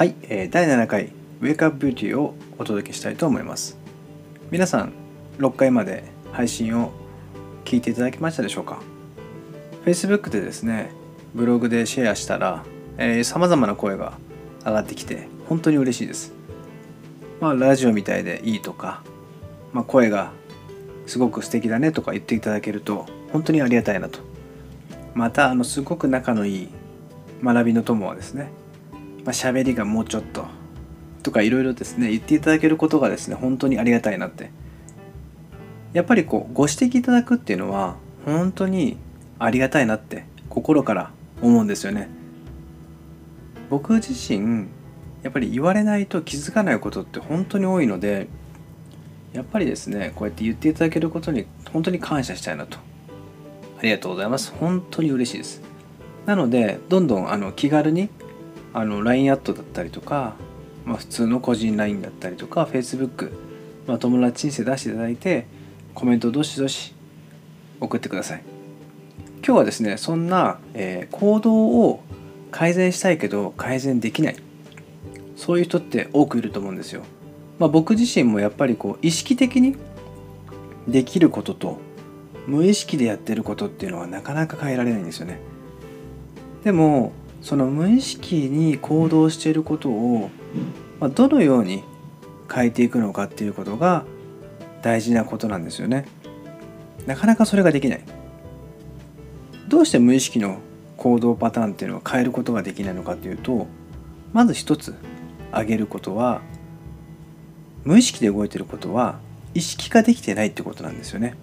はい、えー第7回ウェイクアップビューティーをお届けしたいと思います。皆さん6回まで配信を聞いていただけましたでしょうか？Facebook でですねブログでシェアしたらさまざまな声が上がってきて本当に嬉しいです。まあラジオみたいでいいとか、まあ、声がすごく素敵だねとか言っていただけると本当にありがたいなと。またあのすごく仲のいい学びの友はですねまあ、喋りがもうちょっととかいろいろですね言っていただけることがですね本当にありがたいなって。やっぱりこうご指摘いただくっていうのは本当にありがたいなって心から思うんですよね。僕自身やっぱり言われないと気づかないことって本当に多いのでやっぱりですねこうやって言っていただけることに本当に感謝したいなと。ありがとうございます。本当に嬉しいです。なのでどんどんあの気軽にあの LINE アットだったりとか、まあ、普通の個人 LINE だったりとか Facebook、まあ、友達にして出していただいてコメントどしどし送ってください。今日はですねそんな、えー行動を改善したいけど改善できないそういう人って多くいると思うんですよ、まあ、僕自身もやっぱりこう意識的にできることと無意識でやってることっていうのはなかなか変えられないんですよね。でもその無意識に行動していることを、まあ、どのように変えていくのかっていうことが大事なことなんですよね。なかなかそれができない。どうして無意識の行動パターンっていうのを変えることができないのかっていうとまず一つ挙げることは無意識で動いてることは意識化できてないってことなんですよね。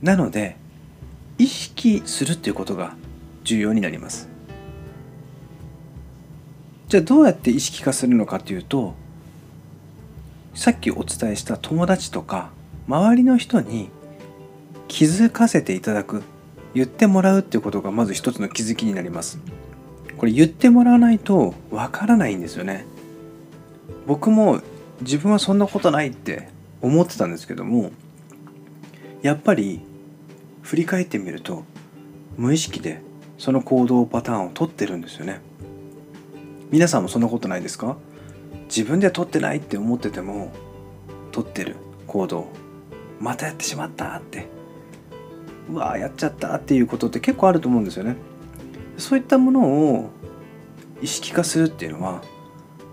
なので意識するっていうことが重要になります。じゃあどうやって意識化するのかっていうとさっきお伝えした友達とか周りの人に気づかせていただく言ってもらうっていうことがまず一つの気づきになります。これ言ってもらわないとわからないんですよね。僕も自分はそんなことないって思ってたんですけどもやっぱり振り返ってみると無意識でその行動パターンをとってるんですよね。皆さんもそんなことないですか？自分では取ってないって思ってても取ってる行動またやってしまったってうわやっちゃったっていうことって結構あると思うんですよね。そういったものを意識化するっていうのは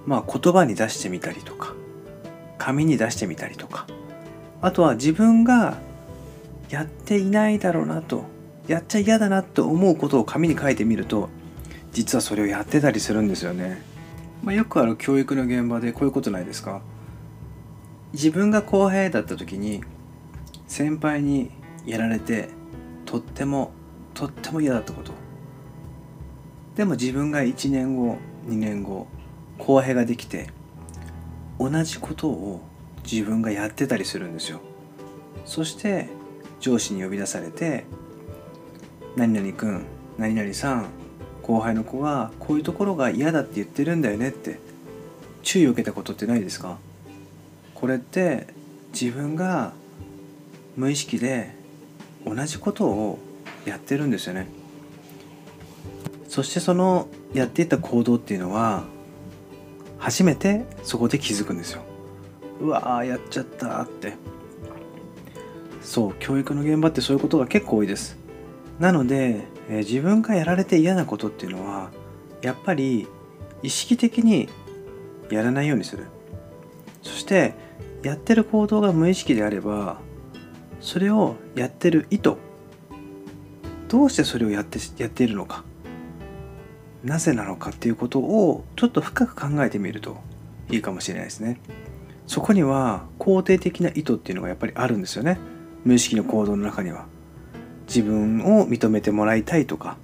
まあ言葉に出してみたりとか紙に出してみたりとかあとは自分がやっていないだろうなとやっちゃ嫌だなと思うことを紙に書いてみると実はそれをやってたりするんですよね。まあ、よくある教育の現場でこういうことないですか？自分が後輩だった時に先輩にやられてとってもとっても嫌だったこと。でも自分が1年後2年後後輩ができて同じことを自分がやってたりするんですよ。そして上司に呼び出されて「何々君何々さん後輩の子がこういうところが嫌だって言ってるんだよねって注意を受けたことってないですか？これって自分が無意識で同じことをやってるんですよね。そしてそのやっていた行動っていうのは初めてそこで気づくんですよ。うわーやっちゃったって。そう教育の現場ってそういうことが結構多いです。なのでえ、自分がやられて嫌なことっていうのはやっぱり意識的にやらないようにする。そしてやってる行動が無意識であればそれをやってる意図どうしてそれをやってやっているのかなぜなのかっていうことをちょっと深く考えてみるといいかもしれないですね。そこには肯定的な意図っていうのがやっぱりあるんですよね。無意識の行動の中には。自分を認めてもらいたいとか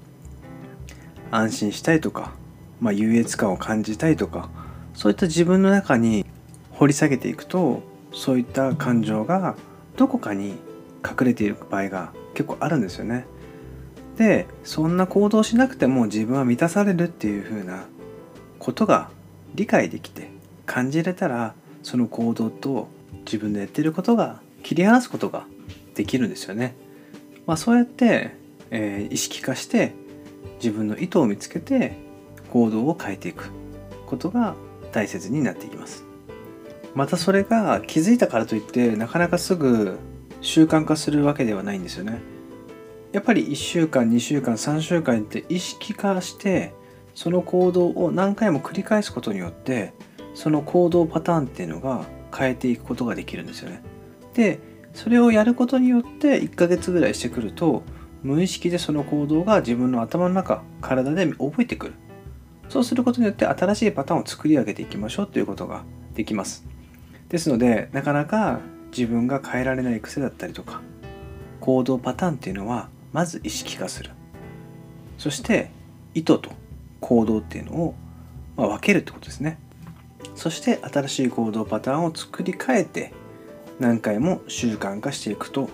安心したいとか、まあ、優越感を感じたいとかそういった自分の中に掘り下げていくとそういった感情がどこかに隠れている場合が結構あるんですよね。でそんな行動しなくても自分は満たされるっていう風なことが理解できて感じれたらその行動と自分でやってることが切り離すことができるんですよね。まあ、そうやって、えー、意識化して自分の意図を見つけて行動を変えていくことが大切になっていきます。またそれが気づいたからといってなかなかすぐ習慣化するわけではないんですよね。やっぱり1週間2週間3週間って意識化してその行動を何回も繰り返すことによってその行動パターンっていうのが変えていくことができるんですよね。でそれをやることによって1ヶ月ぐらいしてくると無意識でその行動が自分の頭の中体で覚えてくる。そうすることによって新しいパターンを作り上げていきましょうということができます。ですのでなかなか自分が変えられない癖だったりとか行動パターンっていうのはまず意識化する。そして意図と行動っていうのを、ま分けるってことですね。そして新しい行動パターンを作り変えて何回も習慣化していくと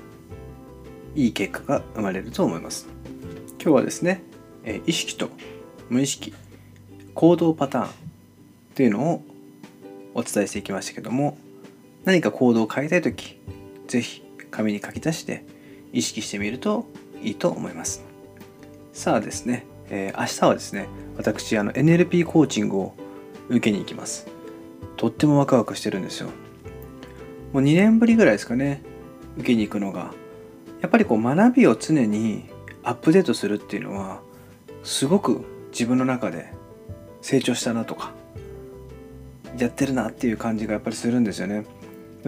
いい結果が生まれると思います。今日はですね意識と無意識行動パターンというのをお伝えしていきましたけども何か行動を変えたい時是非紙に書き出して意識してみるといいと思います。さあですね、えー、明日はですね私あの NLP コーチングを受けに行きます。とってもワクワクしてるんですよ。もう2年ぶりぐらいですかね受けに行くのがやっぱりこう学びを常にアップデートするっていうのはすごく自分の中で成長したなとかやってるなっていう感じがやっぱりするんですよね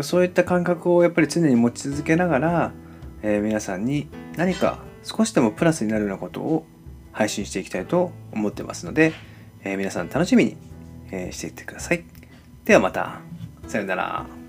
そういった感覚をやっぱり常に持ち続けながら、えー、皆さんに何か少しでもプラスになるようなことを配信していきたいと思ってますので、えー、皆さん楽しみに、していってください。ではまた。さようなら。